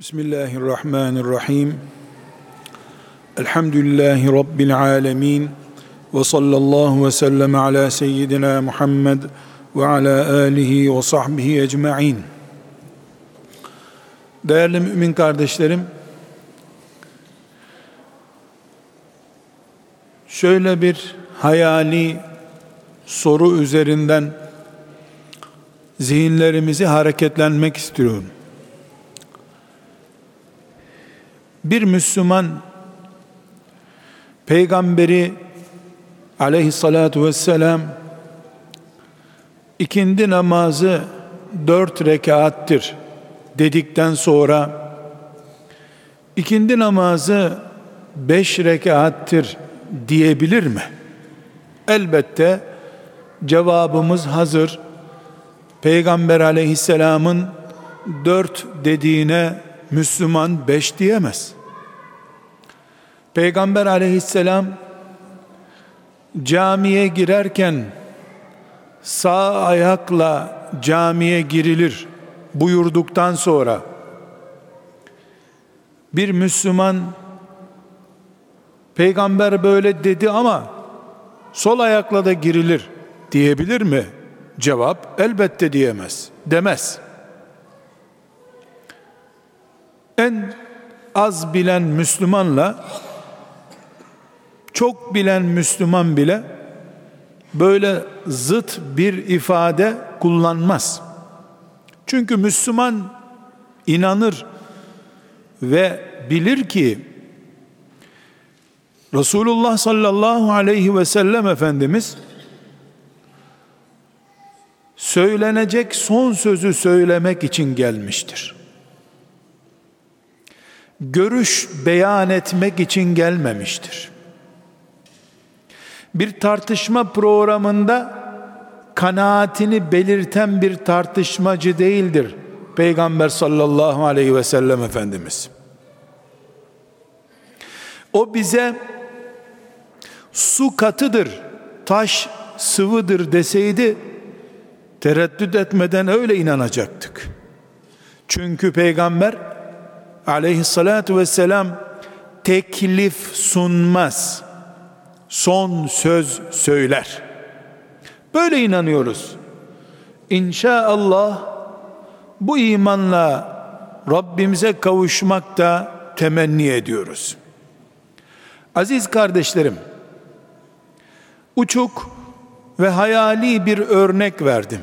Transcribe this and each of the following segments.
Bismillahirrahmanirrahim. Elhamdülillahi Rabbil alemin. Ve sallallahu ve sellem ala seyyidina Muhammed ve ala alihi ve sahbihi ecma'in. Değerli mümin kardeşlerim, şöyle bir hayali soru üzerinden zihinlerimizi hareketlenmek istiyorum. Bir Müslüman peygamberi aleyhissalatu vesselam ikindi namazı dört rekattir dedikten sonra ikindi namazı beş rekattir diyebilir mi? Elbette cevabımız hazır. Peygamber aleyhisselamın dört dediğine Müslüman beş diyemez. Peygamber aleyhisselam camiye girerken sağ ayakla camiye girilir buyurduktan sonra bir Müslüman peygamber böyle dedi ama sol ayakla da girilir diyebilir mi? Cevap elbette diyemez. Demez. En az bilen Müslümanla çok bilen Müslüman bile böyle zıt bir ifade kullanmaz. Çünkü Müslüman inanır ve bilir ki Resulullah sallallahu aleyhi ve sellem Efendimiz söylenecek son sözü söylemek için gelmiştir. Görüş beyan etmek için gelmemiştir. Bir tartışma programında kanaatini belirten bir tartışmacı değildir Peygamber sallallahu aleyhi ve sellem Efendimiz. O bize su katıdır, taş sıvıdır deseydi tereddüt etmeden öyle inanacaktık. Çünkü peygamber aleyhissalatu vesselam teklif sunmaz. Son söz söyler. Böyle inanıyoruz. İnşallah bu imanla Rabbimize kavuşmakta temenni ediyoruz. Aziz kardeşlerim, uçuk ve hayali bir örnek verdim.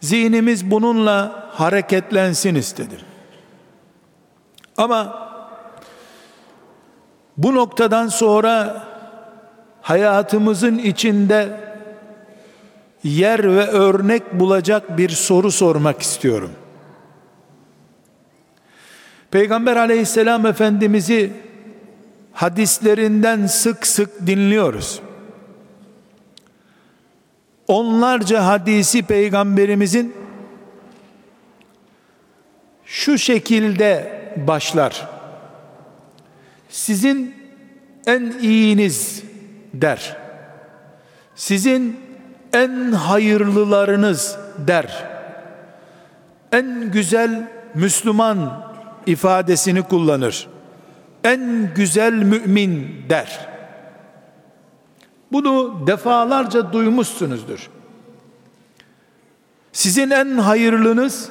Zihnimiz bununla hareketlensin istedim. Ama bu noktadan sonra hayatımızın içinde yer ve örnek bulacak bir soru sormak istiyorum. Peygamber aleyhisselam efendimizi hadislerinden sık sık dinliyoruz. Onlarca hadisi peygamberimizin şu şekilde başlar. Sizin en iyiniz der. Sizin en hayırlılarınız der. En güzel Müslüman ifadesini kullanır. En güzel mümin der. Bunu defalarca duymuşsunuzdur. Sizin en hayırlınız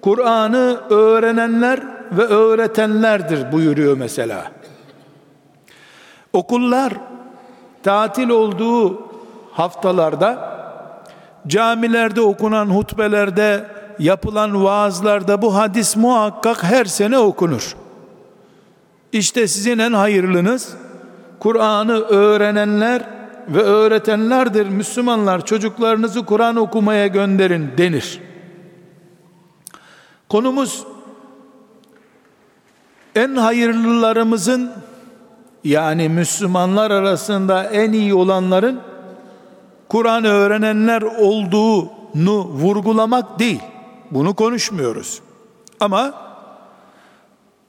Kur'an'ı öğrenenler ve öğretenlerdir buyuruyor mesela. Okullar tatil olduğu haftalarda camilerde okunan hutbelerde yapılan vaazlarda bu hadis muhakkak her sene okunur. İşte sizin en hayırlınız Kur'an'ı öğrenenler ve öğretenlerdir. Müslümanlar çocuklarınızı Kur'an okumaya gönderin denir. Konumuz en hayırlılarımızın yani Müslümanlar arasında en iyi olanların Kur'an öğrenenler olduğunu vurgulamak değil. Bunu konuşmuyoruz. Ama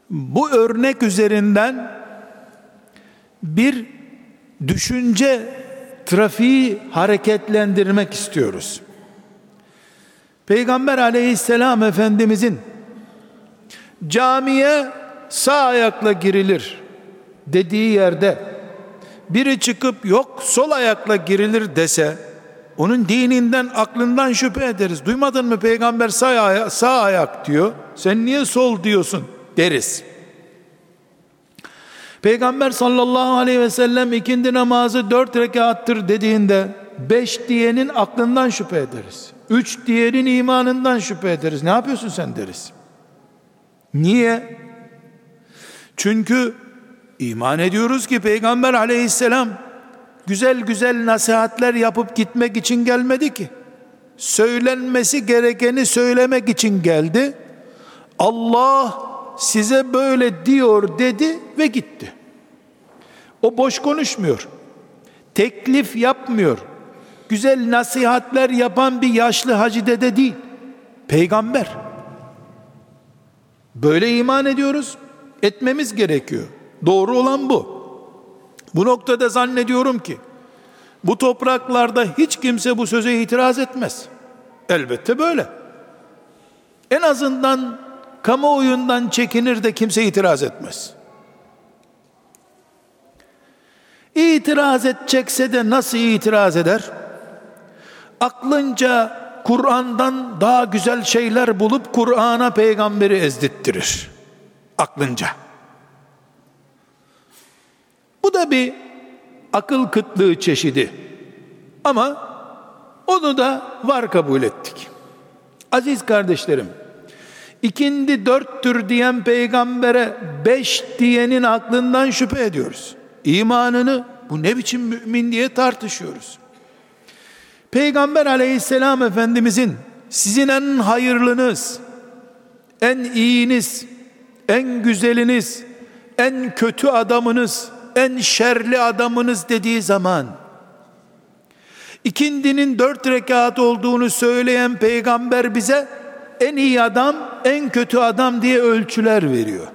bu örnek üzerinden bir düşünce trafiği hareketlendirmek istiyoruz. Peygamber aleyhisselam efendimizin camiye sağ ayakla girilir dediği yerde biri çıkıp yok sol ayakla girilir dese onun dininden aklından şüphe ederiz. Duymadın mı peygamber sağ, aya sağ ayak diyor. Sen niye sol diyorsun deriz. Peygamber sallallahu aleyhi ve sellem ikindi namazı dört rekattır dediğinde beş diyenin aklından şüphe ederiz. Üç diyenin imanından şüphe ederiz. Ne yapıyorsun sen deriz. Niye? Çünkü iman ediyoruz ki Peygamber aleyhisselam güzel güzel nasihatler yapıp gitmek için gelmedi ki. Söylenmesi gerekeni söylemek için geldi. Allah size böyle diyor dedi ve gitti. O boş konuşmuyor. Teklif yapmıyor. Güzel nasihatler yapan bir yaşlı hacı dede değil. Peygamber. Böyle iman ediyoruz. Etmemiz gerekiyor. Doğru olan bu. Bu noktada zannediyorum ki bu topraklarda hiç kimse bu söze itiraz etmez. Elbette böyle. En azından kamuoyundan çekinir de kimse itiraz etmez. İtiraz edecekse de nasıl itiraz eder? Aklınca Kur'an'dan daha güzel şeyler bulup Kur'an'a peygamberi ezdirttirir. Aklınca. Bu da bir akıl kıtlığı çeşidi. Ama onu da var kabul ettik. Aziz kardeşlerim, ikindi dörttür diyen peygambere beş diyenin aklından şüphe ediyoruz. İmanını bu ne biçim mümin diye tartışıyoruz. Peygamber aleyhisselam efendimizin sizin en hayırlınız, en iyiniz, en güzeliniz, en kötü adamınız, en şerli adamınız dediği zaman ikindinin dört rekat olduğunu söyleyen peygamber bize en iyi adam, en kötü adam diye ölçüler veriyor.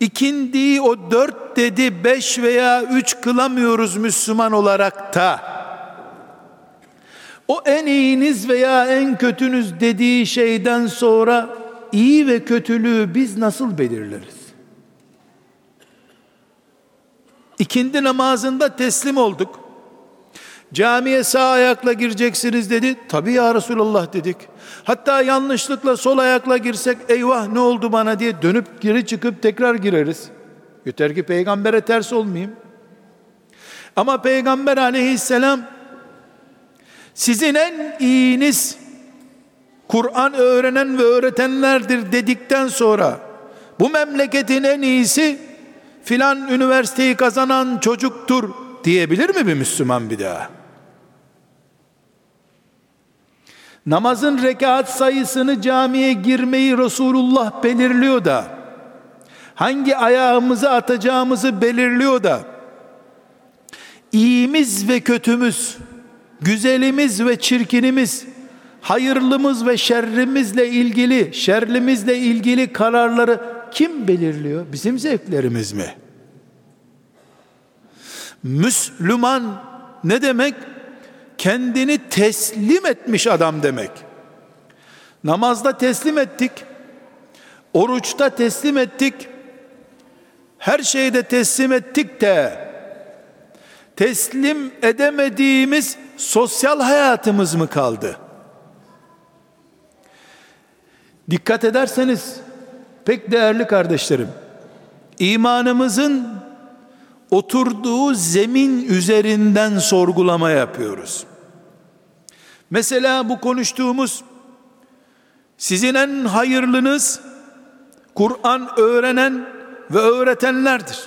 İkindiyi o dört dedi beş veya üç kılamıyoruz Müslüman olarak da o en iyiniz veya en kötünüz dediği şeyden sonra iyi ve kötülüğü biz nasıl belirleriz? İkindi namazında teslim olduk. Camiye sağ ayakla gireceksiniz dedi. Tabi ya Resulallah dedik. Hatta yanlışlıkla sol ayakla girsek eyvah ne oldu bana diye dönüp geri çıkıp tekrar gireriz. Yeter ki peygambere ters olmayayım. Ama peygamber aleyhisselam sizin en iyiniz Kur'an öğrenen ve öğretenlerdir dedikten sonra bu memleketin en iyisi filan üniversiteyi kazanan çocuktur diyebilir mi bir Müslüman bir daha? Namazın rekat sayısını camiye girmeyi Resulullah belirliyor da hangi ayağımızı atacağımızı belirliyor da iyimiz ve kötümüz güzelimiz ve çirkinimiz hayırlımız ve şerrimizle ilgili şerlimizle ilgili kararları kim belirliyor? Bizim zevklerimiz mi? Müslüman ne demek? kendini teslim etmiş adam demek. Namazda teslim ettik. Oruçta teslim ettik. Her şeyde teslim ettik de teslim edemediğimiz sosyal hayatımız mı kaldı? Dikkat ederseniz pek değerli kardeşlerim imanımızın oturduğu zemin üzerinden sorgulama yapıyoruz. Mesela bu konuştuğumuz sizin en hayırlınız Kur'an öğrenen ve öğretenlerdir.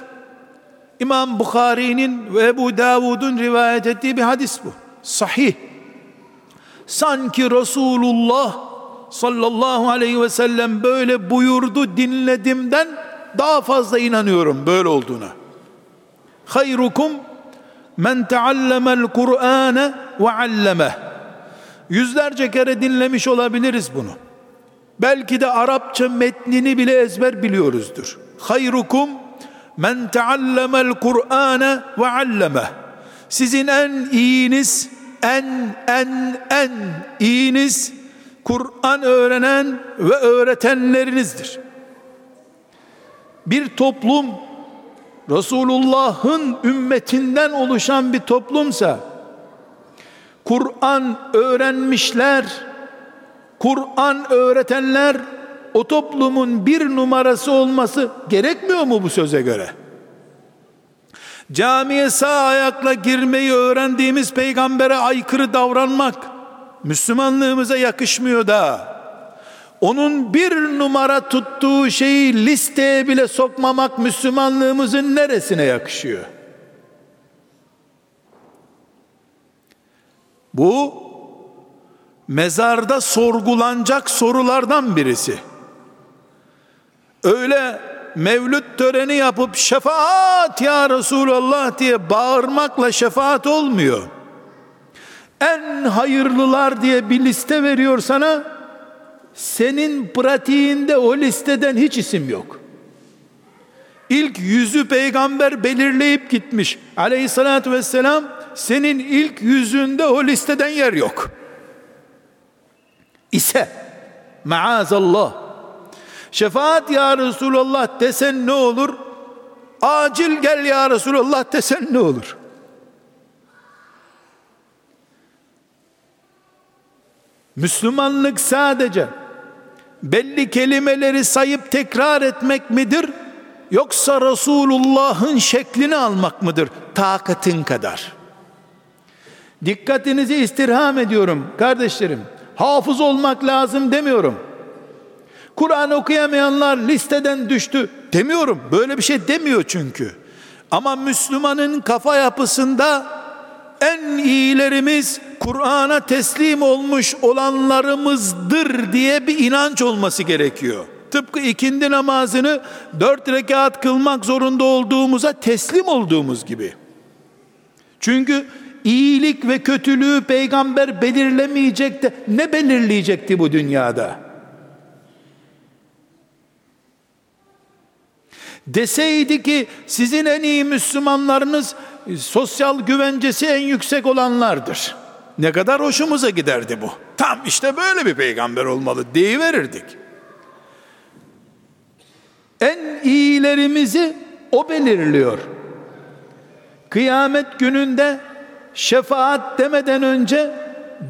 İmam Bukhari'nin ve Ebu Davud'un rivayet ettiği bir hadis bu. Sahih. Sanki Resulullah sallallahu aleyhi ve sellem böyle buyurdu dinledimden daha fazla inanıyorum böyle olduğuna. Hayrukum men teallemel Kur'ane ve allemeh. Yüzlerce kere dinlemiş olabiliriz bunu. Belki de Arapça metnini bile ezber biliyoruzdur. Hayrukum men teallemel Kur'ane ve allemeh. Sizin en iyiniz, en en en iyiniz Kur'an öğrenen ve öğretenlerinizdir. Bir toplum Resulullah'ın ümmetinden oluşan bir toplumsa Kur'an öğrenmişler, Kur'an öğretenler o toplumun bir numarası olması gerekmiyor mu bu söze göre? Camiye sağ ayakla girmeyi öğrendiğimiz peygambere aykırı davranmak Müslümanlığımıza yakışmıyor da onun bir numara tuttuğu şeyi listeye bile sokmamak Müslümanlığımızın neresine yakışıyor? Bu mezarda sorgulanacak sorulardan birisi. Öyle mevlüt töreni yapıp şefaat ya Resulallah diye bağırmakla şefaat olmuyor. En hayırlılar diye bir liste veriyor sana. Senin pratiğinde o listeden hiç isim yok. İlk yüzü peygamber belirleyip gitmiş. Aleyhissalatü vesselam senin ilk yüzünde o listeden yer yok. İse maazallah şefaat ya Resulallah desen ne olur? Acil gel ya Resulallah desen ne olur? Müslümanlık sadece belli kelimeleri sayıp tekrar etmek midir? Yoksa Resulullah'ın şeklini almak mıdır? Takatın kadar. Dikkatinizi istirham ediyorum kardeşlerim. Hafız olmak lazım demiyorum. Kur'an okuyamayanlar listeden düştü demiyorum. Böyle bir şey demiyor çünkü. Ama Müslümanın kafa yapısında en iyilerimiz Kur'an'a teslim olmuş olanlarımızdır diye bir inanç olması gerekiyor. Tıpkı ikindi namazını dört rekat kılmak zorunda olduğumuza teslim olduğumuz gibi. Çünkü iyilik ve kötülüğü peygamber belirlemeyecek de ne belirleyecekti bu dünyada? Deseydi ki sizin en iyi Müslümanlarınız sosyal güvencesi en yüksek olanlardır. Ne kadar hoşumuza giderdi bu. Tam işte böyle bir peygamber olmalı deyiverirdik. En iyilerimizi o belirliyor. Kıyamet gününde şefaat demeden önce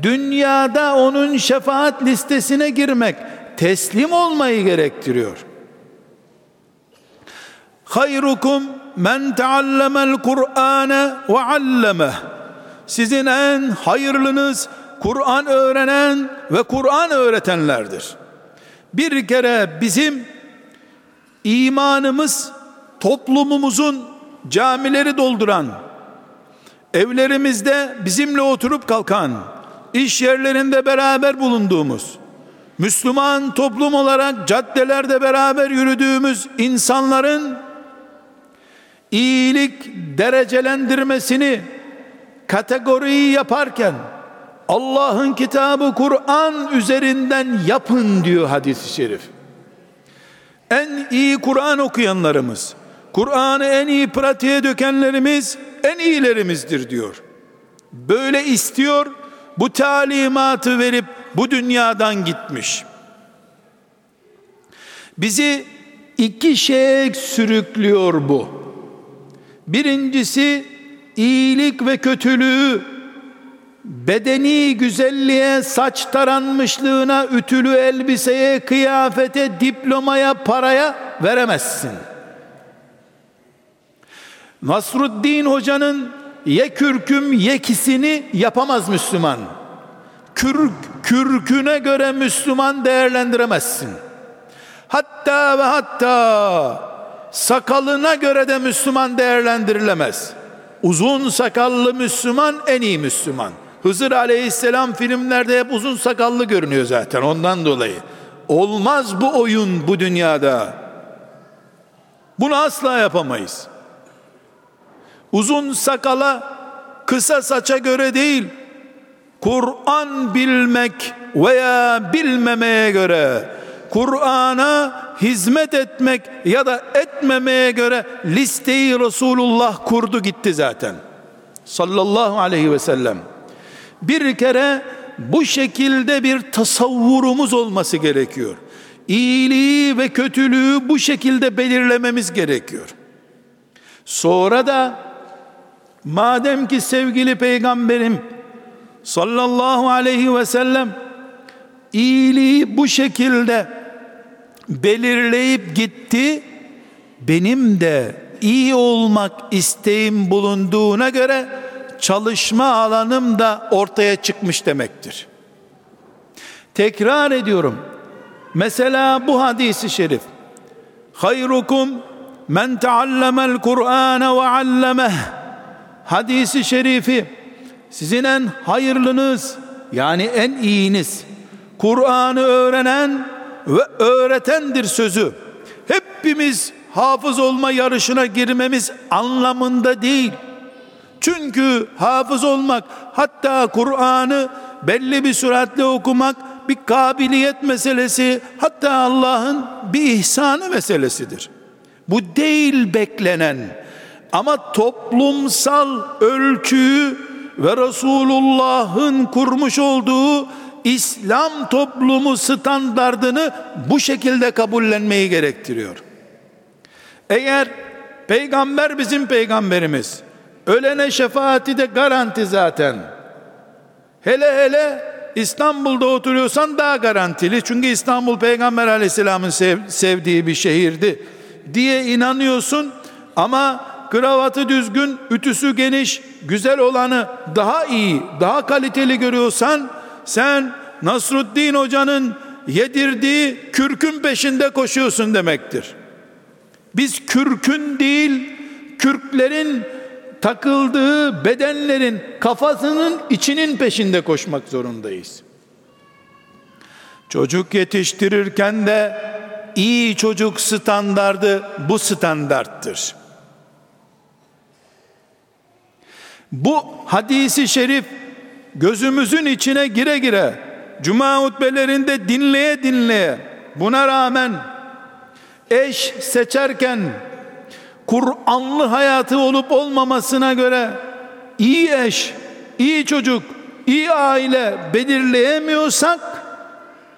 dünyada onun şefaat listesine girmek, teslim olmayı gerektiriyor. Hayrukum men teallemel Kur'ane ve allemeh. Sizin en hayırlınız Kur'an öğrenen ve Kur'an öğretenlerdir. Bir kere bizim imanımız toplumumuzun camileri dolduran, evlerimizde bizimle oturup kalkan, iş yerlerinde beraber bulunduğumuz, Müslüman toplum olarak caddelerde beraber yürüdüğümüz insanların iyilik derecelendirmesini kategoriyi yaparken Allah'ın kitabı Kur'an üzerinden yapın diyor hadis-i şerif. En iyi Kur'an okuyanlarımız, Kur'an'ı en iyi pratiğe dökenlerimiz en iyilerimizdir diyor. Böyle istiyor, bu talimatı verip bu dünyadan gitmiş. Bizi iki şeye sürüklüyor bu. Birincisi iyilik ve kötülüğü bedeni güzelliğe, saç taranmışlığına, ütülü elbiseye, kıyafete, diplomaya, paraya veremezsin. Nasruddin Hoca'nın ye kürküm yekisini yapamaz Müslüman. Kürk, kürküne göre Müslüman değerlendiremezsin. Hatta ve hatta sakalına göre de Müslüman değerlendirilemez. Uzun sakallı Müslüman en iyi Müslüman. Hızır aleyhisselam filmlerde hep uzun sakallı görünüyor zaten ondan dolayı. Olmaz bu oyun bu dünyada. Bunu asla yapamayız. Uzun sakala kısa saça göre değil, Kur'an bilmek veya bilmemeye göre Kur'an'a hizmet etmek ya da etmemeye göre listeyi Resulullah kurdu gitti zaten. Sallallahu aleyhi ve sellem. Bir kere bu şekilde bir tasavvurumuz olması gerekiyor. İyiliği ve kötülüğü bu şekilde belirlememiz gerekiyor. Sonra da madem ki sevgili peygamberim sallallahu aleyhi ve sellem iyiliği bu şekilde belirleyip gitti benim de iyi olmak isteğim bulunduğuna göre çalışma alanım da ortaya çıkmış demektir. Tekrar ediyorum. Mesela bu hadisi şerif. Hayrukum men teallemel Kur'ane ve allemeh. Hadisi şerifi sizin en hayırlınız yani en iyiniz Kur'an'ı öğrenen ve öğretendir sözü. Hepimiz hafız olma yarışına girmemiz anlamında değil. Çünkü hafız olmak hatta Kur'an'ı belli bir süratle okumak bir kabiliyet meselesi hatta Allah'ın bir ihsanı meselesidir. Bu değil beklenen ama toplumsal ölçüyü ve Resulullah'ın kurmuş olduğu İslam toplumu standardını bu şekilde kabullenmeyi gerektiriyor. Eğer peygamber bizim peygamberimiz, ölene şefaati de garanti zaten. Hele hele İstanbul'da oturuyorsan daha garantili. Çünkü İstanbul Peygamber Aleyhisselam'ın sev, sevdiği bir şehirdi diye inanıyorsun ama kravatı düzgün, ütüsü geniş, güzel olanı daha iyi, daha kaliteli görüyorsan sen Nasruddin Hoca'nın yedirdiği kürkün peşinde koşuyorsun demektir. Biz kürkün değil, kürklerin takıldığı bedenlerin kafasının içinin peşinde koşmak zorundayız. Çocuk yetiştirirken de iyi çocuk standardı bu standarttır. Bu hadisi şerif gözümüzün içine gire gire cuma hutbelerinde dinleye dinleye buna rağmen eş seçerken Kur'anlı hayatı olup olmamasına göre iyi eş, iyi çocuk, iyi aile belirleyemiyorsak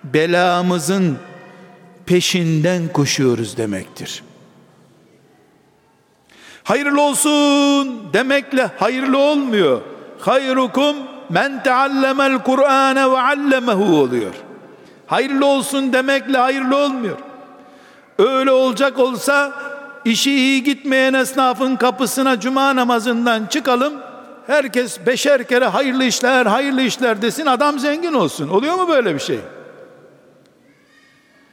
belamızın peşinden koşuyoruz demektir. Hayırlı olsun demekle hayırlı olmuyor. Hayrukum men teallemel Kur'ane ve allemehu oluyor. Hayırlı olsun demekle hayırlı olmuyor. Öyle olacak olsa işi iyi gitmeyen esnafın kapısına cuma namazından çıkalım. Herkes beşer kere hayırlı işler, hayırlı işler desin adam zengin olsun. Oluyor mu böyle bir şey?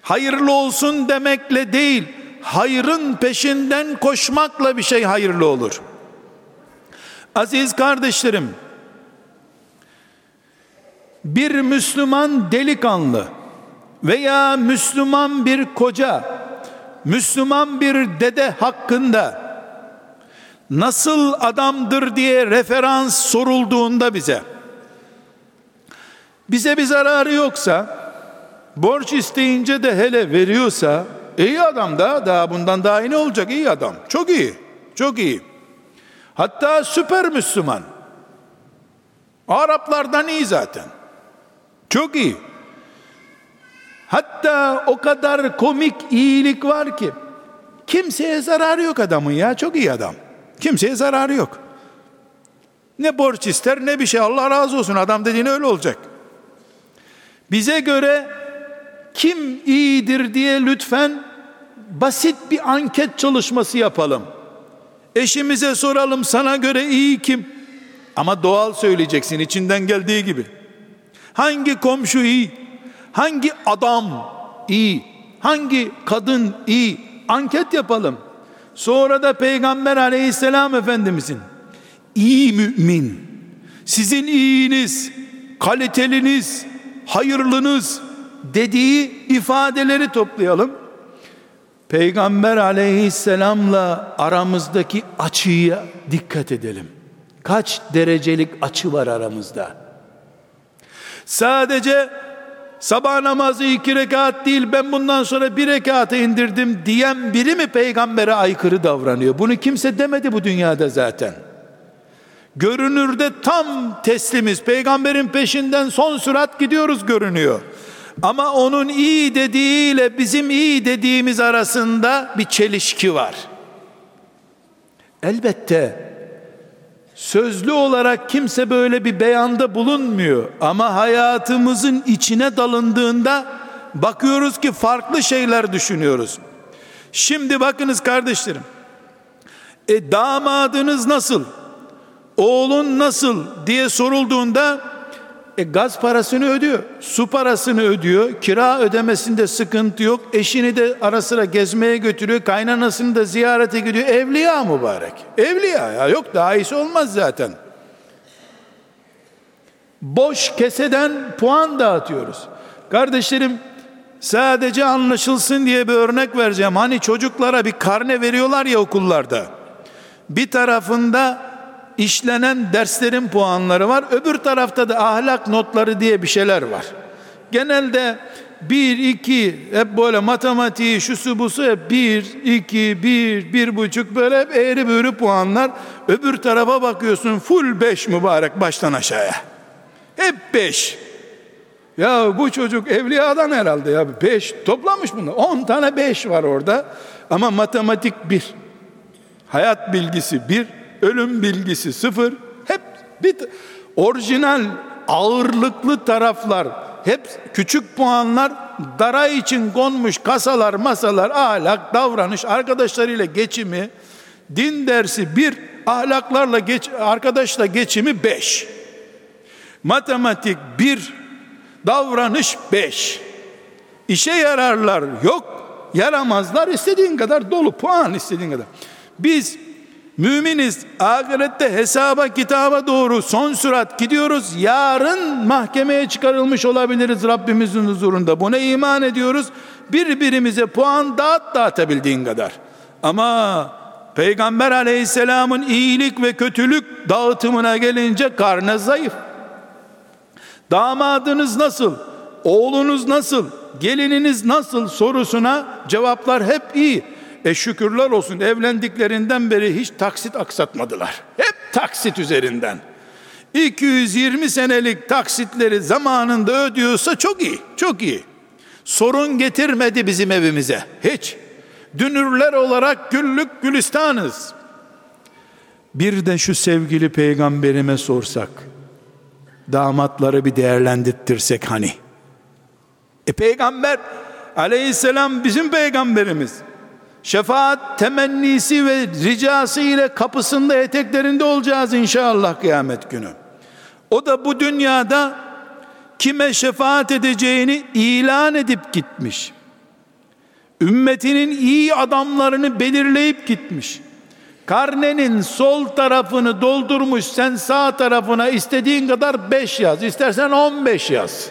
Hayırlı olsun demekle değil, hayrın peşinden koşmakla bir şey hayırlı olur. Aziz kardeşlerim, bir Müslüman delikanlı veya Müslüman bir koca Müslüman bir dede hakkında nasıl adamdır diye referans sorulduğunda bize bize bir zararı yoksa borç isteyince de hele veriyorsa iyi adam da daha bundan daha iyi ne olacak? İyi adam. Çok iyi çok iyi. Hatta süper Müslüman. Araplardan iyi zaten çok iyi Hatta o kadar komik iyilik var ki kimseye zararı yok adamın ya çok iyi adam. Kimseye zararı yok. Ne borç ister ne bir şey Allah razı olsun adam dediğin öyle olacak. Bize göre kim iyidir diye lütfen basit bir anket çalışması yapalım. Eşimize soralım sana göre iyi kim? Ama doğal söyleyeceksin içinden geldiği gibi. Hangi komşu iyi? Hangi adam iyi? Hangi kadın iyi? Anket yapalım. Sonra da Peygamber aleyhisselam efendimizin iyi mümin, sizin iyiniz, kaliteliniz, hayırlınız dediği ifadeleri toplayalım. Peygamber aleyhisselamla aramızdaki açıya dikkat edelim. Kaç derecelik açı var aramızda? Sadece sabah namazı iki rekat değil ben bundan sonra bir rekatı indirdim diyen biri mi peygambere aykırı davranıyor? Bunu kimse demedi bu dünyada zaten. Görünürde tam teslimiz. Peygamberin peşinden son sürat gidiyoruz görünüyor. Ama onun iyi dediğiyle bizim iyi dediğimiz arasında bir çelişki var. Elbette sözlü olarak kimse böyle bir beyanda bulunmuyor ama hayatımızın içine dalındığında bakıyoruz ki farklı şeyler düşünüyoruz. Şimdi bakınız kardeşlerim. E damadınız nasıl? Oğlun nasıl diye sorulduğunda e, gaz parasını ödüyor, su parasını ödüyor, kira ödemesinde sıkıntı yok, eşini de ara sıra gezmeye götürüyor, kaynanasını da ziyarete gidiyor, evliya mübarek. Evliya ya yok daha iyisi olmaz zaten. Boş keseden puan dağıtıyoruz. Kardeşlerim sadece anlaşılsın diye bir örnek vereceğim. Hani çocuklara bir karne veriyorlar ya okullarda. Bir tarafında işlenen derslerin puanları var. Öbür tarafta da ahlak notları diye bir şeyler var. Genelde bir, iki, hep böyle matematiği, şusu busu hep bir, iki, bir, bir buçuk böyle hep eğri büğrü puanlar. Öbür tarafa bakıyorsun full beş mübarek baştan aşağıya. Hep beş. Ya bu çocuk evliyadan herhalde ya. Beş toplamış bunu. On tane beş var orada. Ama matematik bir. Hayat bilgisi bir ölüm bilgisi sıfır. Hep bir orijinal ağırlıklı taraflar hep küçük puanlar dara için konmuş kasalar masalar ahlak davranış arkadaşlarıyla geçimi din dersi bir ahlaklarla geç, arkadaşla geçimi beş. Matematik bir davranış beş. İşe yararlar yok yaramazlar istediğin kadar dolu puan istediğin kadar. Biz Müminiz ahirette hesaba kitaba doğru son sürat gidiyoruz. Yarın mahkemeye çıkarılmış olabiliriz Rabbimizin huzurunda. Buna iman ediyoruz. Birbirimize puan dağıt dağıtabildiğin kadar. Ama Peygamber aleyhisselamın iyilik ve kötülük dağıtımına gelince karnı zayıf. Damadınız nasıl? Oğlunuz nasıl? Gelininiz nasıl sorusuna cevaplar hep iyi. E şükürler olsun evlendiklerinden beri hiç taksit aksatmadılar. Hep taksit üzerinden. 220 senelik taksitleri zamanında ödüyorsa çok iyi, çok iyi. Sorun getirmedi bizim evimize. Hiç. Dünürler olarak güllük gülistanız. Bir de şu sevgili peygamberime sorsak, damatları bir değerlendirtirsek hani. E peygamber aleyhisselam bizim peygamberimiz şefaat temennisi ve ricası ile kapısında eteklerinde olacağız inşallah kıyamet günü. O da bu dünyada kime şefaat edeceğini ilan edip gitmiş. Ümmetinin iyi adamlarını belirleyip gitmiş. Karnenin sol tarafını doldurmuş sen sağ tarafına istediğin kadar 5 yaz istersen 15 yaz.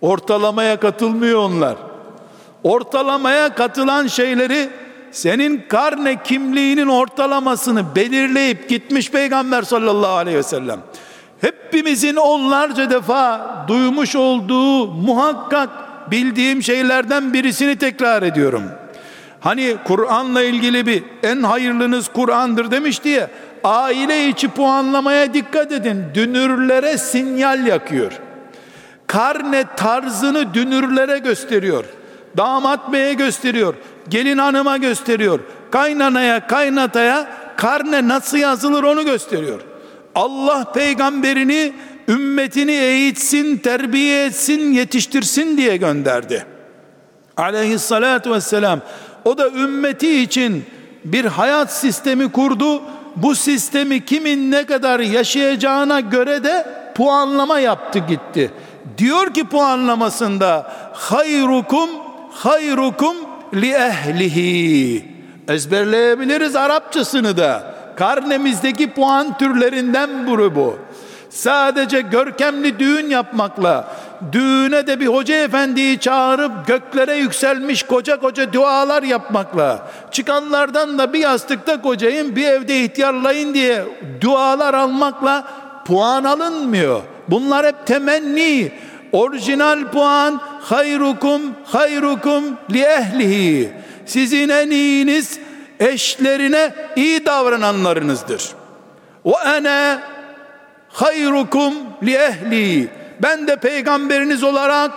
Ortalamaya katılmıyor onlar ortalamaya katılan şeyleri senin karne kimliğinin ortalamasını belirleyip gitmiş peygamber sallallahu aleyhi ve sellem. Hepimizin onlarca defa duymuş olduğu muhakkak bildiğim şeylerden birisini tekrar ediyorum. Hani Kur'an'la ilgili bir en hayırlınız Kur'an'dır demiş diye aile içi puanlamaya dikkat edin. Dünürlere sinyal yakıyor. Karne tarzını dünürlere gösteriyor damat beye gösteriyor, gelin hanıma gösteriyor, kaynanaya, kaynataya karne nasıl yazılır onu gösteriyor. Allah peygamberini ümmetini eğitsin, terbiye etsin, yetiştirsin diye gönderdi. Aleyhissalatu vesselam. O da ümmeti için bir hayat sistemi kurdu. Bu sistemi kimin ne kadar yaşayacağına göre de puanlama yaptı gitti. Diyor ki puanlamasında hayrukum hayrukum li ehlihi. Ezberleyebiliriz Arapçasını da. Karnemizdeki puan türlerinden biri bu. Sadece görkemli düğün yapmakla düğüne de bir hoca efendiyi çağırıp göklere yükselmiş koca koca dualar yapmakla çıkanlardan da bir yastıkta kocayın bir evde ihtiyarlayın diye dualar almakla puan alınmıyor. Bunlar hep temenni Orijinal puan hayrukum hayrukum li ehlihi. Sizin en iyiniz eşlerine iyi davrananlarınızdır. Ve ene hayrukum li ehli. Ben de peygamberiniz olarak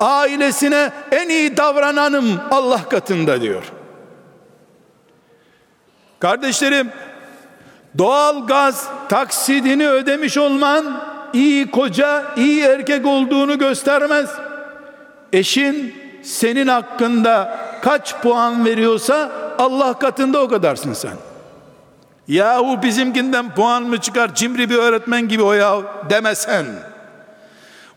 ailesine en iyi davrananım Allah katında diyor. Kardeşlerim, doğal gaz taksidini ödemiş olman iyi koca, iyi erkek olduğunu göstermez. Eşin senin hakkında kaç puan veriyorsa Allah katında o kadarsın sen. Yahu bizimkinden puan mı çıkar cimri bir öğretmen gibi o ya demesen.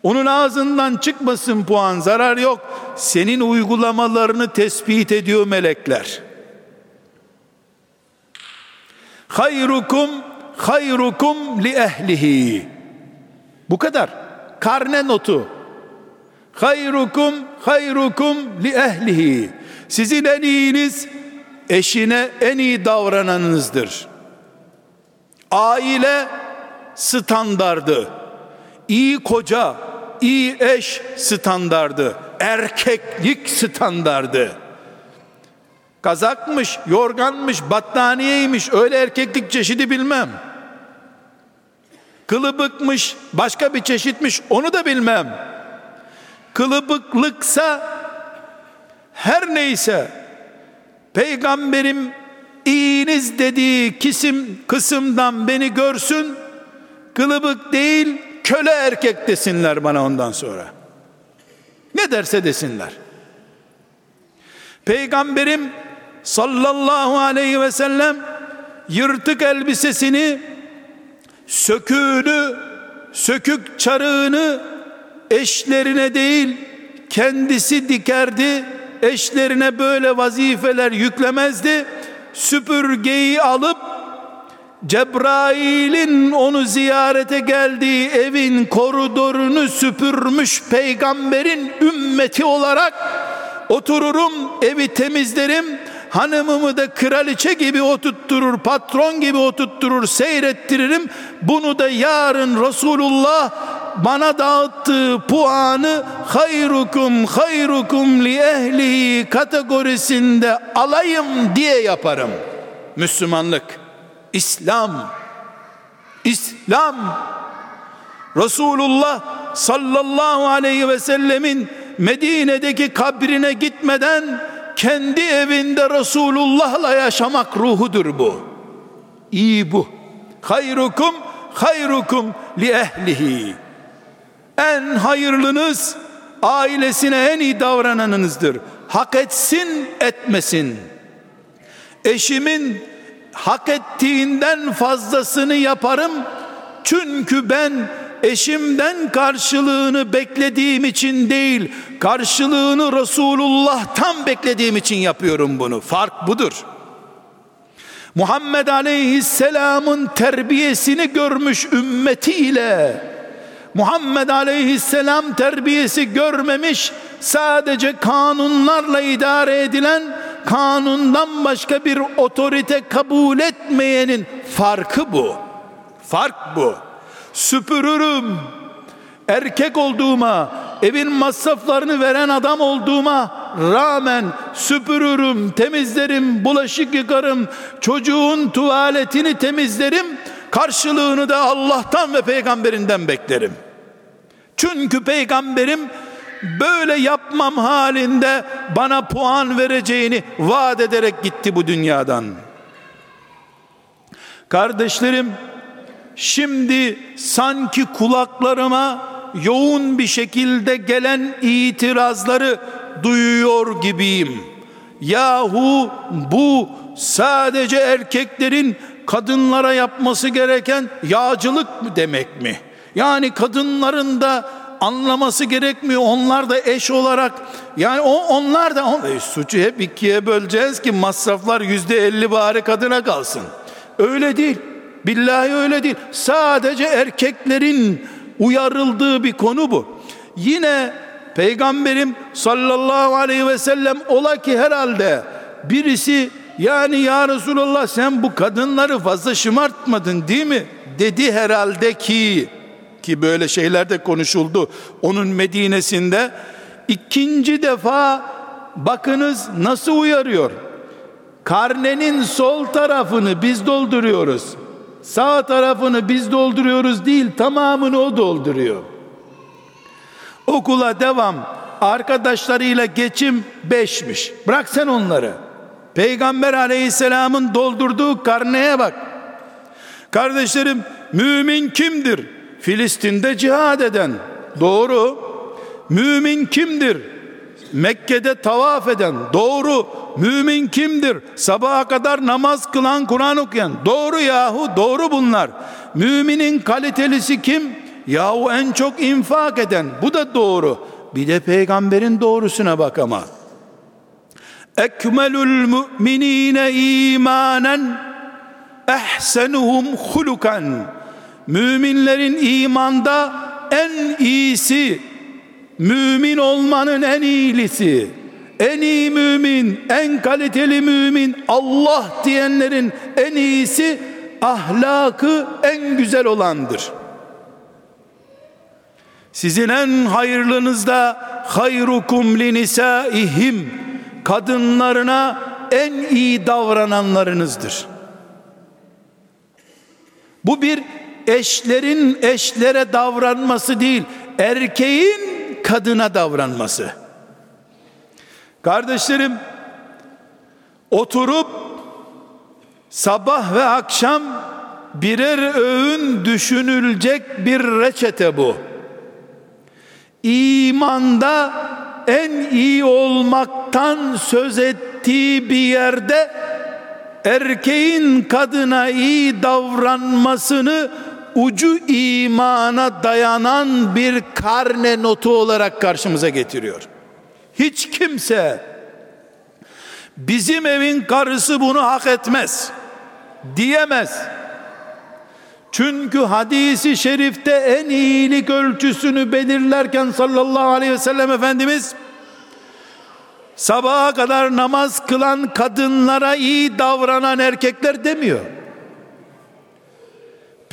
Onun ağzından çıkmasın puan zarar yok. Senin uygulamalarını tespit ediyor melekler. Hayrukum hayrukum li ehlihi. Bu kadar. Karne notu. Hayrukum hayrukum li ehlihi. Sizin en iyiniz eşine en iyi davrananınızdır. Aile standardı. iyi koca, iyi eş standardı. Erkeklik standardı. Kazakmış, yorganmış, battaniyeymiş öyle erkeklik çeşidi bilmem. Kılıbıkmış, başka bir çeşitmiş onu da bilmem. Kılıbıklıksa her neyse peygamberim iyiniz dediği kisim kısımdan beni görsün kılıbık değil köle erkek desinler bana ondan sonra. Ne derse desinler. Peygamberim sallallahu aleyhi ve sellem yırtık elbisesini söküğünü sökük çarığını eşlerine değil kendisi dikerdi. Eşlerine böyle vazifeler yüklemezdi. Süpürgeyi alıp Cebrail'in onu ziyarete geldiği evin koridorunu süpürmüş peygamberin ümmeti olarak otururum evi temizlerim hanımımı da kraliçe gibi oturtturur patron gibi oturtturur seyrettiririm bunu da yarın Resulullah bana dağıttığı puanı hayrukum hayrukum li ehli kategorisinde alayım diye yaparım. Müslümanlık, İslam, İslam, Resulullah sallallahu aleyhi ve sellemin Medine'deki kabrine gitmeden kendi evinde Resulullah'la yaşamak ruhudur bu. İyi bu. Hayrukum hayrukum li ehlihi en hayırlınız ailesine en iyi davrananınızdır. Hak etsin etmesin. Eşimin hak ettiğinden fazlasını yaparım. Çünkü ben eşimden karşılığını beklediğim için değil, karşılığını Resulullah'tan beklediğim için yapıyorum bunu. Fark budur. Muhammed Aleyhisselam'ın terbiyesini görmüş ümmetiyle Muhammed aleyhisselam terbiyesi görmemiş sadece kanunlarla idare edilen kanundan başka bir otorite kabul etmeyenin farkı bu fark bu süpürürüm erkek olduğuma evin masraflarını veren adam olduğuma rağmen süpürürüm temizlerim bulaşık yıkarım çocuğun tuvaletini temizlerim karşılığını da Allah'tan ve peygamberinden beklerim. Çünkü peygamberim böyle yapmam halinde bana puan vereceğini vaat ederek gitti bu dünyadan. Kardeşlerim, şimdi sanki kulaklarıma yoğun bir şekilde gelen itirazları duyuyor gibiyim. Yahu bu sadece erkeklerin kadınlara yapması gereken yağcılık mı demek mi? Yani kadınların da anlaması gerekmiyor. Onlar da eş olarak yani o, onlar da on, e, suçu hep ikiye böleceğiz ki masraflar yüzde elli bari kadına kalsın. Öyle değil. Billahi öyle değil. Sadece erkeklerin uyarıldığı bir konu bu. Yine Peygamberim sallallahu aleyhi ve sellem ola ki herhalde birisi yani ya Resulallah sen bu kadınları fazla şımartmadın değil mi? Dedi herhalde ki ki böyle şeyler de konuşuldu onun Medine'sinde ikinci defa bakınız nasıl uyarıyor karnenin sol tarafını biz dolduruyoruz Sağ tarafını biz dolduruyoruz değil, tamamını o dolduruyor. Okula devam, arkadaşlarıyla geçim beşmiş. Bırak sen onları. Peygamber aleyhisselamın doldurduğu karneye bak. Kardeşlerim, mümin kimdir? Filistin'de cihad eden. Doğru. Mümin kimdir? Mekke'de tavaf eden. Doğru. Mümin kimdir? Sabaha kadar namaz kılan, Kur'an okuyan. Doğru yahu, doğru bunlar. Müminin kalitelisi kim? Yahu en çok infak eden. Bu da doğru. Bir de peygamberin doğrusuna bak ama. Ekmelül müminine imanen ehsenuhum hulukan. Müminlerin imanda en iyisi, mümin olmanın en iyisi, en iyi mümin, en kaliteli mümin, Allah diyenlerin en iyisi, ahlakı en güzel olandır. Sizin en hayırlınız da hayrukum li nisaihim kadınlarına en iyi davrananlarınızdır. Bu bir eşlerin eşlere davranması değil, erkeğin kadına davranması. Kardeşlerim, oturup sabah ve akşam birer öğün düşünülecek bir reçete bu. İmanda en iyi olmaktan söz ettiği bir yerde erkeğin kadına iyi davranmasını ucu imana dayanan bir karne notu olarak karşımıza getiriyor. Hiç kimse bizim evin karısı bunu hak etmez diyemez. Çünkü hadisi şerifte en iyilik ölçüsünü belirlerken sallallahu aleyhi ve sellem Efendimiz sabaha kadar namaz kılan kadınlara iyi davranan erkekler demiyor.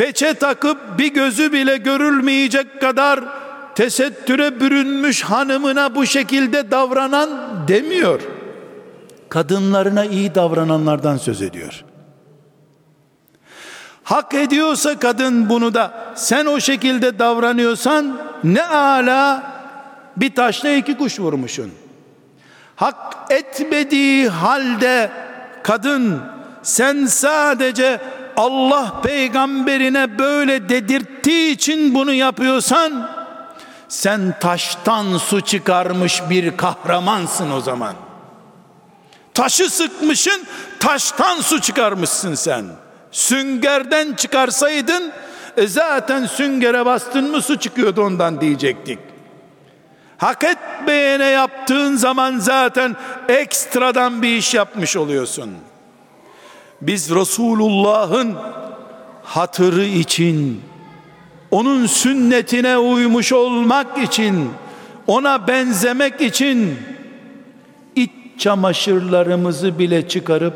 Peçe takıp bir gözü bile görülmeyecek kadar tesettüre bürünmüş hanımına bu şekilde davranan demiyor. Kadınlarına iyi davrananlardan söz ediyor. Hak ediyorsa kadın bunu da sen o şekilde davranıyorsan ne ala bir taşla iki kuş vurmuşsun. Hak etmediği halde kadın sen sadece Allah peygamberine böyle dedirttiği için bunu yapıyorsan sen taştan su çıkarmış bir kahramansın o zaman. Taşı sıkmışın, taştan su çıkarmışsın sen. Süngerden çıkarsaydın e zaten süngere bastın mı su çıkıyordu ondan diyecektik. Hak etmeyene yaptığın zaman zaten ekstradan bir iş yapmış oluyorsun. Biz Resulullah'ın hatırı için onun sünnetine uymuş olmak için ona benzemek için iç çamaşırlarımızı bile çıkarıp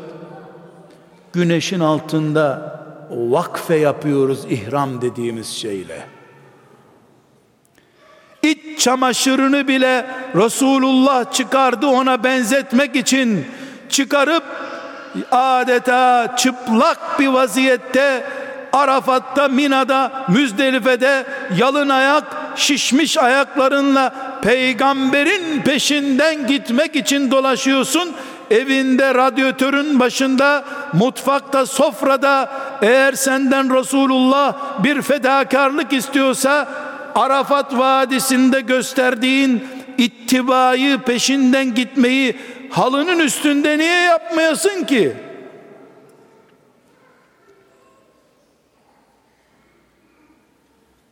güneşin altında vakfe yapıyoruz ihram dediğimiz şeyle. İç çamaşırını bile Resulullah çıkardı ona benzetmek için çıkarıp adeta çıplak bir vaziyette Arafat'ta, Mina'da, Müzdelife'de yalın ayak, şişmiş ayaklarınla peygamberin peşinden gitmek için dolaşıyorsun. Evinde radyatörün başında, mutfakta, sofrada eğer senden Resulullah bir fedakarlık istiyorsa Arafat Vadisi'nde gösterdiğin ittibayı peşinden gitmeyi halının üstünde niye yapmayasın ki?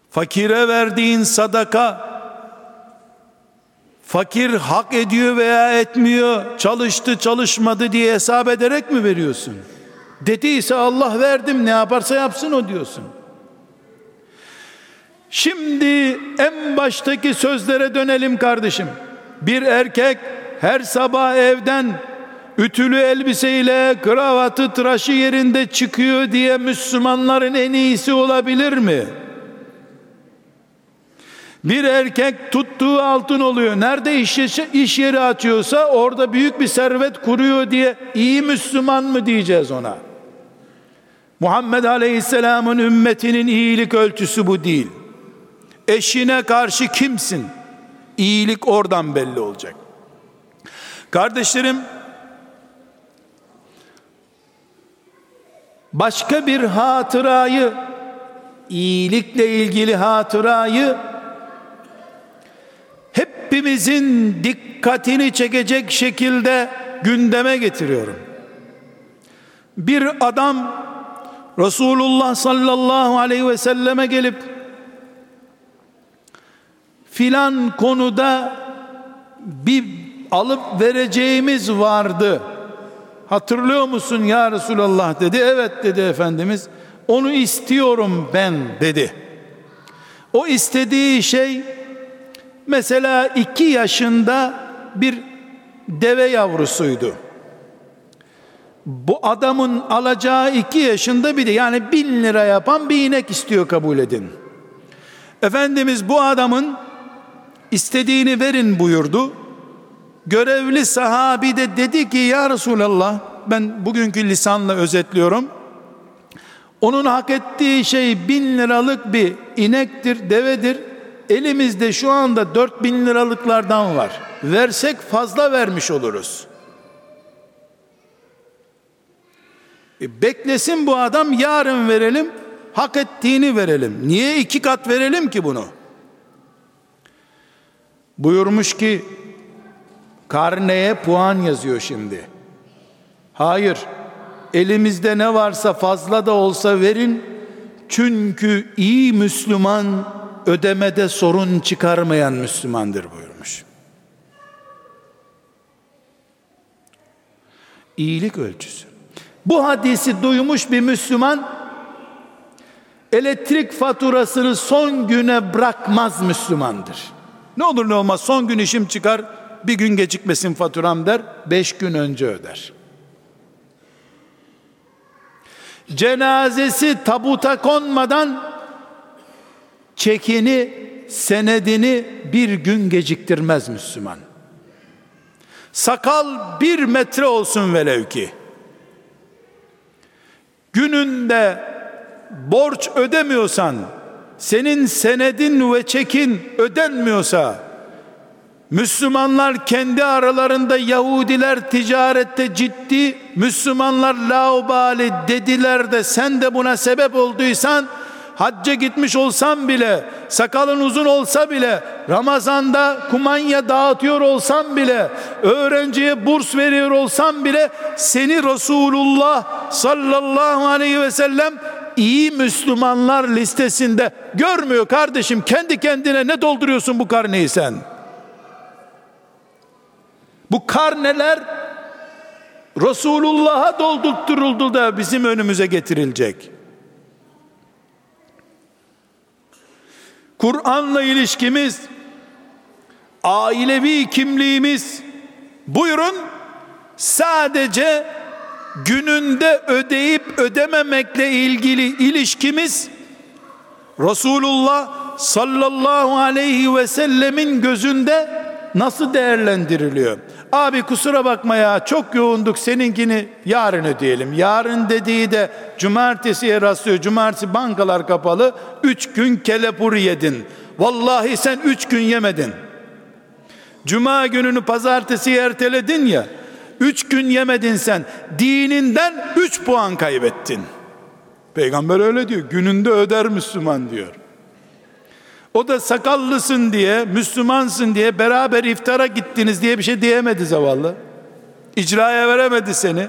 Fakire verdiğin sadaka fakir hak ediyor veya etmiyor, çalıştı çalışmadı diye hesap ederek mi veriyorsun? Dediyse Allah verdim ne yaparsa yapsın o diyorsun. Şimdi en baştaki sözlere dönelim kardeşim. Bir erkek her sabah evden ütülü elbiseyle kravatı tıraşı yerinde çıkıyor diye Müslümanların en iyisi olabilir mi? Bir erkek tuttuğu altın oluyor. Nerede iş, iş yeri açıyorsa orada büyük bir servet kuruyor diye iyi Müslüman mı diyeceğiz ona? Muhammed Aleyhisselam'ın ümmetinin iyilik ölçüsü bu değil. Eşine karşı kimsin? İyilik oradan belli olacak. Kardeşlerim, başka bir hatırayı, iyilikle ilgili hatırayı hepimizin dikkatini çekecek şekilde gündeme getiriyorum. Bir adam Resulullah sallallahu aleyhi ve selleme gelip filan konuda bir alıp vereceğimiz vardı. Hatırlıyor musun ya Resulallah dedi. Evet dedi Efendimiz. Onu istiyorum ben dedi. O istediği şey mesela iki yaşında bir deve yavrusuydu. Bu adamın alacağı iki yaşında bir de yani bin lira yapan bir inek istiyor kabul edin. Efendimiz bu adamın istediğini verin buyurdu. Görevli sahabi de dedi ki ya Resulallah ben bugünkü lisanla özetliyorum. Onun hak ettiği şey bin liralık bir inektir, devedir. Elimizde şu anda dört bin liralıklardan var. Versek fazla vermiş oluruz. E beklesin bu adam yarın verelim, hak ettiğini verelim. Niye iki kat verelim ki bunu? Buyurmuş ki karneye puan yazıyor şimdi. Hayır, elimizde ne varsa fazla da olsa verin. Çünkü iyi Müslüman ödemede sorun çıkarmayan Müslümandır buyurmuş. İyilik ölçüsü. Bu hadisi duymuş bir Müslüman elektrik faturasını son güne bırakmaz Müslümandır. Ne olur ne olmaz son gün işim çıkar bir gün gecikmesin faturam der beş gün önce öder. Cenazesi tabuta konmadan çekini senedini bir gün geciktirmez Müslüman. Sakal bir metre olsun velev ki gününde borç ödemiyorsan, senin senedin ve çekin ödenmiyorsa, Müslümanlar kendi aralarında Yahudiler ticarette ciddi, Müslümanlar laubali dediler de sen de buna sebep olduysan, hacca gitmiş olsam bile, sakalın uzun olsa bile, Ramazanda kumanya dağıtıyor olsam bile, öğrenciye burs veriyor olsam bile, seni Resulullah sallallahu aleyhi ve sellem iyi Müslümanlar listesinde görmüyor kardeşim. Kendi kendine ne dolduruyorsun bu karneyi sen? Bu karneler Resulullah'a doldurtturuldu da bizim önümüze getirilecek. Kur'an'la ilişkimiz, ailevi kimliğimiz, buyurun sadece gününde ödeyip ödememekle ilgili ilişkimiz Resulullah sallallahu aleyhi ve sellemin gözünde nasıl değerlendiriliyor? Abi kusura bakma ya çok yoğunduk seninkini yarın ödeyelim. Yarın dediği de cumartesiye rastlıyor. Cumartesi bankalar kapalı. Üç gün kelepur yedin. Vallahi sen üç gün yemedin. Cuma gününü pazartesiye erteledin ya. Üç gün yemedin sen. Dininden üç puan kaybettin. Peygamber öyle diyor. Gününde öder Müslüman diyor. O da sakallısın diye, Müslümansın diye beraber iftara gittiniz diye bir şey diyemedi zavallı. İcraya veremedi seni.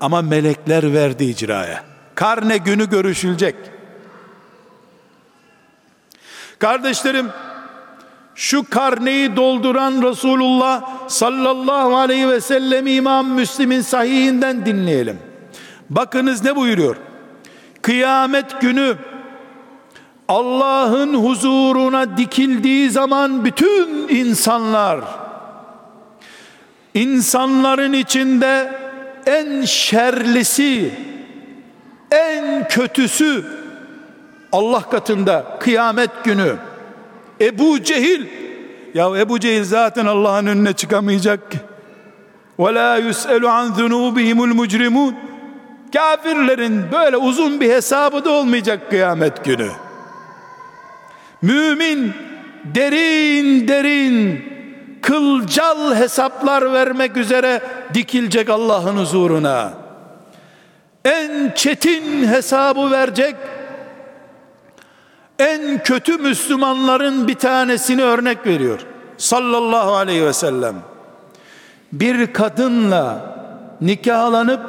Ama melekler verdi icraya. Karne günü görüşülecek. Kardeşlerim, şu karneyi dolduran Resulullah sallallahu aleyhi ve sellem İmam Müslim'in sahihinden dinleyelim. Bakınız ne buyuruyor? Kıyamet günü Allah'ın huzuruna dikildiği zaman bütün insanlar insanların içinde en şerlisi en kötüsü Allah katında kıyamet günü. Ebu Cehil ya Ebu Cehil zaten Allah'ın önüne çıkamayacak ki. ve la yus'elu an zunubihimul mucrimun Kafirlerin böyle uzun bir hesabı da olmayacak kıyamet günü. Mümin derin derin kılcal hesaplar vermek üzere dikilecek Allah'ın huzuruna. En çetin hesabı verecek en kötü Müslümanların bir tanesini örnek veriyor. Sallallahu aleyhi ve sellem. Bir kadınla nikahlanıp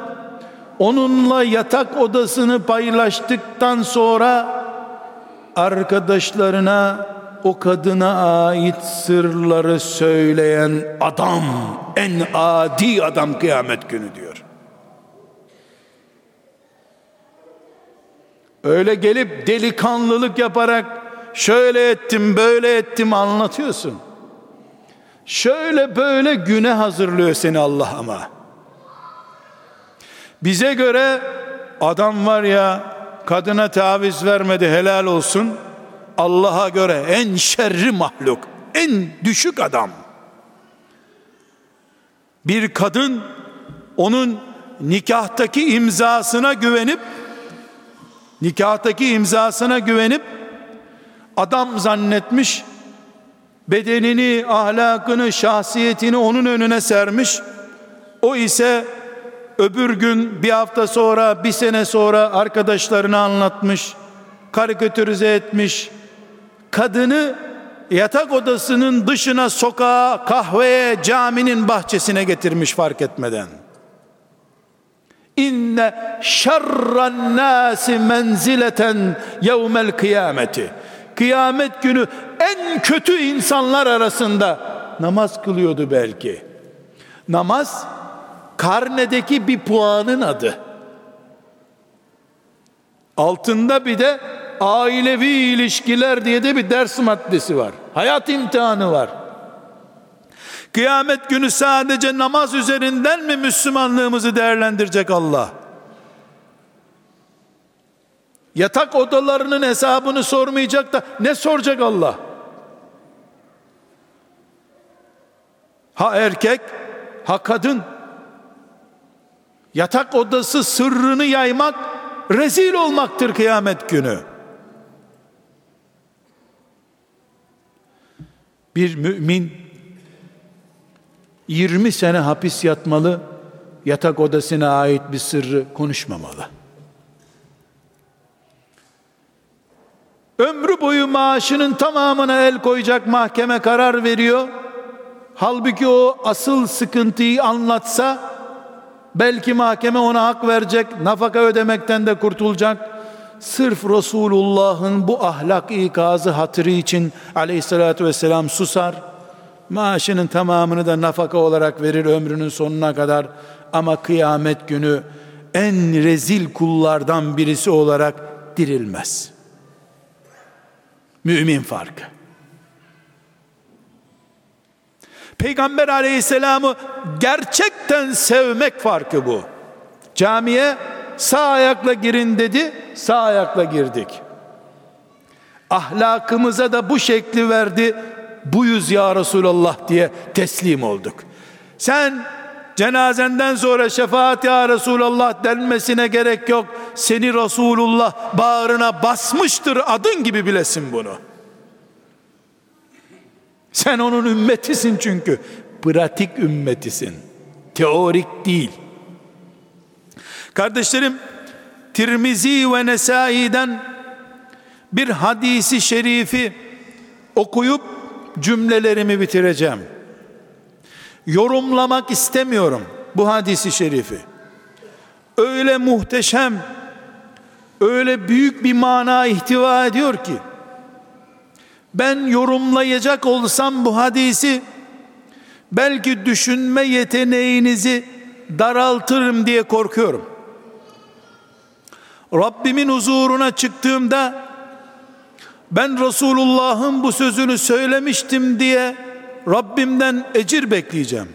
onunla yatak odasını paylaştıktan sonra arkadaşlarına o kadına ait sırları söyleyen adam en adi adam kıyamet günü diyor. Öyle gelip delikanlılık yaparak şöyle ettim böyle ettim anlatıyorsun. Şöyle böyle güne hazırlıyor seni Allah ama. Bize göre adam var ya kadına taviz vermedi helal olsun. Allah'a göre en şerri mahluk, en düşük adam. Bir kadın onun nikahtaki imzasına güvenip nikahtaki imzasına güvenip adam zannetmiş bedenini, ahlakını, şahsiyetini onun önüne sermiş. O ise öbür gün bir hafta sonra, bir sene sonra arkadaşlarına anlatmış, karikatürize etmiş. Kadını yatak odasının dışına, sokağa, kahveye, caminin bahçesine getirmiş fark etmeden. İnne şerran nasi menzileten yevmel kıyameti. Kıyamet günü en kötü insanlar arasında namaz kılıyordu belki. Namaz karnedeki bir puanın adı. Altında bir de ailevi ilişkiler diye de bir ders maddesi var. Hayat imtihanı var. Kıyamet günü sadece namaz üzerinden mi Müslümanlığımızı değerlendirecek Allah? Yatak odalarının hesabını sormayacak da ne soracak Allah? Ha erkek, ha kadın. Yatak odası sırrını yaymak rezil olmaktır kıyamet günü. Bir mümin 20 sene hapis yatmalı, yatak odasına ait bir sırrı konuşmamalı. Ömrü boyu maaşının tamamına el koyacak mahkeme karar veriyor. Halbuki o asıl sıkıntıyı anlatsa belki mahkeme ona hak verecek, nafaka ödemekten de kurtulacak. Sırf Resulullah'ın bu ahlak ikazı hatırı için aleyhissalatü vesselam susar maaşının tamamını da nafaka olarak verir ömrünün sonuna kadar ama kıyamet günü en rezil kullardan birisi olarak dirilmez. Mümin farkı. Peygamber aleyhisselamı gerçekten sevmek farkı bu. Camiye sağ ayakla girin dedi, sağ ayakla girdik. Ahlakımıza da bu şekli verdi, buyuz ya Resulallah diye teslim olduk. Sen cenazenden sonra şefaat ya Resulallah denmesine gerek yok. Seni Resulullah bağrına basmıştır adın gibi bilesin bunu. Sen onun ümmetisin çünkü. Pratik ümmetisin. Teorik değil. Kardeşlerim Tirmizi ve Nesai'den bir hadisi şerifi okuyup cümlelerimi bitireceğim. Yorumlamak istemiyorum bu hadisi şerifi. Öyle muhteşem, öyle büyük bir mana ihtiva ediyor ki ben yorumlayacak olsam bu hadisi belki düşünme yeteneğinizi daraltırım diye korkuyorum. Rabbimin huzuruna çıktığımda ben Resulullah'ın bu sözünü söylemiştim diye Rabbimden ecir bekleyeceğim.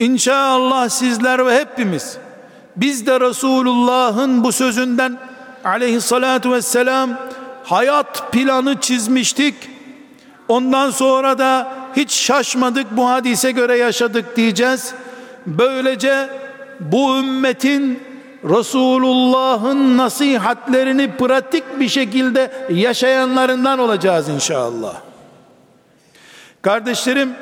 İnşallah sizler ve hepimiz biz de Resulullah'ın bu sözünden aleyhissalatu vesselam hayat planı çizmiştik. Ondan sonra da hiç şaşmadık bu hadise göre yaşadık diyeceğiz. Böylece bu ümmetin Resulullah'ın nasihatlerini pratik bir şekilde yaşayanlarından olacağız inşallah. Kardeşlerim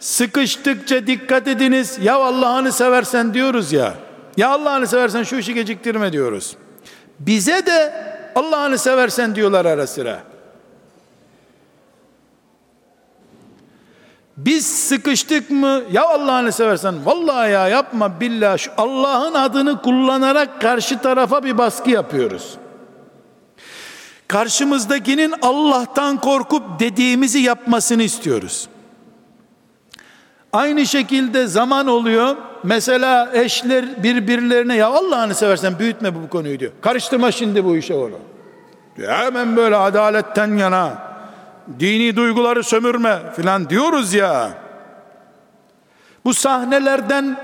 sıkıştıkça dikkat ediniz. Ya Allah'ını seversen diyoruz ya. Ya Allah'ını seversen şu işi geciktirme diyoruz. Bize de Allah'ını seversen diyorlar ara sıra. Biz sıkıştık mı? Ya Allah'ını seversen vallahi ya yapma billah şu Allah'ın adını kullanarak karşı tarafa bir baskı yapıyoruz. Karşımızdakinin Allah'tan korkup dediğimizi yapmasını istiyoruz. Aynı şekilde zaman oluyor. Mesela eşler birbirlerine ya Allah'ını seversen büyütme bu konuyu diyor. Karıştırma şimdi bu işe onu. Diyor, hemen böyle adaletten yana dini duyguları sömürme filan diyoruz ya. Bu sahnelerden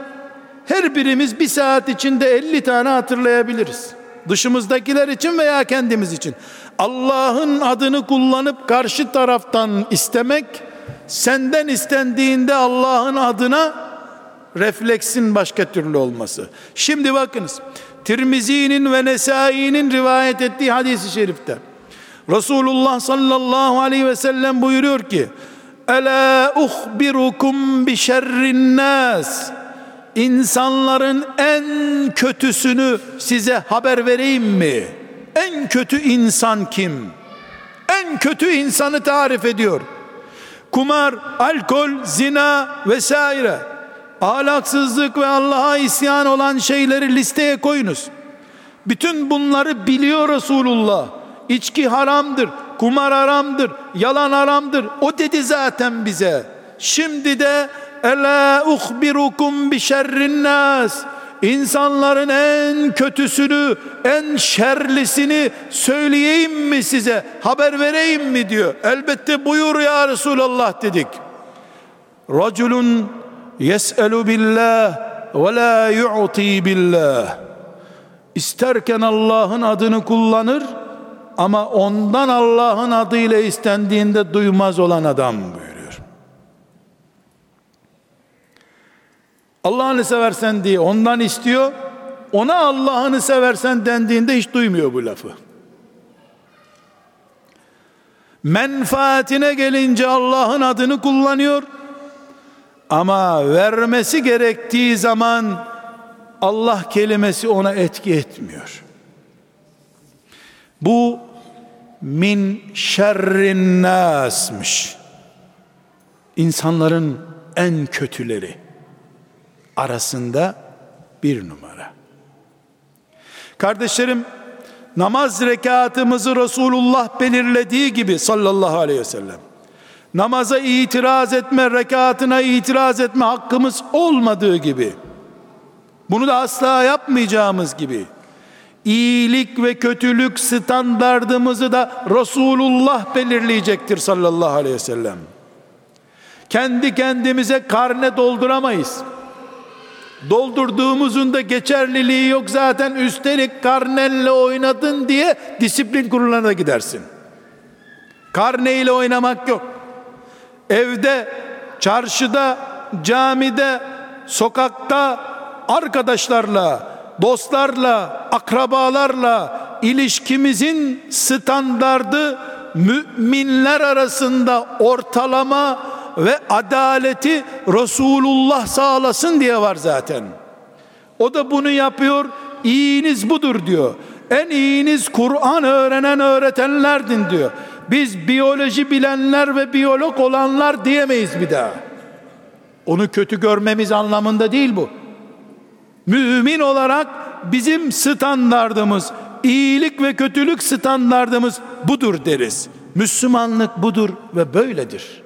her birimiz bir saat içinde 50 tane hatırlayabiliriz. Dışımızdakiler için veya kendimiz için. Allah'ın adını kullanıp karşı taraftan istemek, senden istendiğinde Allah'ın adına refleksin başka türlü olması. Şimdi bakınız. Tirmizi'nin ve Nesai'nin rivayet ettiği hadisi şerifte Resulullah sallallahu aleyhi ve sellem buyuruyor ki Ela uhbirukum bi şerrin nas İnsanların en kötüsünü size haber vereyim mi? En kötü insan kim? En kötü insanı tarif ediyor. Kumar, alkol, zina vesaire. Ahlaksızlık ve Allah'a isyan olan şeyleri listeye koyunuz. Bütün bunları biliyor Resulullah. İçki haramdır, kumar haramdır, yalan haramdır. O dedi zaten bize. Şimdi de Ela uhbirukum bi şerrin nas. İnsanların en kötüsünü, en şerlisini söyleyeyim mi size? Haber vereyim mi diyor. Elbette buyur ya Resulallah dedik. Raculun yes'elu billah ve la yu'ti billah. İsterken Allah'ın adını kullanır ama ondan Allah'ın adıyla istendiğinde duymaz olan adam buyuruyor. Allah'ını seversen diye ondan istiyor. Ona Allah'ını seversen dendiğinde hiç duymuyor bu lafı. Menfaatine gelince Allah'ın adını kullanıyor. Ama vermesi gerektiği zaman Allah kelimesi ona etki etmiyor. Bu min şerrin nasmış. İnsanların en kötüleri arasında bir numara. Kardeşlerim namaz rekatımızı Resulullah belirlediği gibi sallallahu aleyhi ve sellem namaza itiraz etme, rekatına itiraz etme hakkımız olmadığı gibi bunu da asla yapmayacağımız gibi iyilik ve kötülük standardımızı da Resulullah belirleyecektir sallallahu aleyhi ve sellem. Kendi kendimize karne dolduramayız. Doldurduğumuzun da geçerliliği yok zaten üstelik karnelle oynadın diye disiplin kuruluna gidersin. Karne ile oynamak yok. Evde, çarşıda, camide, sokakta arkadaşlarla, dostlarla, akrabalarla ilişkimizin standardı müminler arasında ortalama ve adaleti Resulullah sağlasın diye var zaten. O da bunu yapıyor. İyiniz budur diyor. En iyiniz Kur'an öğrenen öğretenlerdin diyor. Biz biyoloji bilenler ve biyolog olanlar diyemeyiz bir daha. Onu kötü görmemiz anlamında değil bu. Mümin olarak bizim standardımız, iyilik ve kötülük standardımız budur deriz. Müslümanlık budur ve böyledir.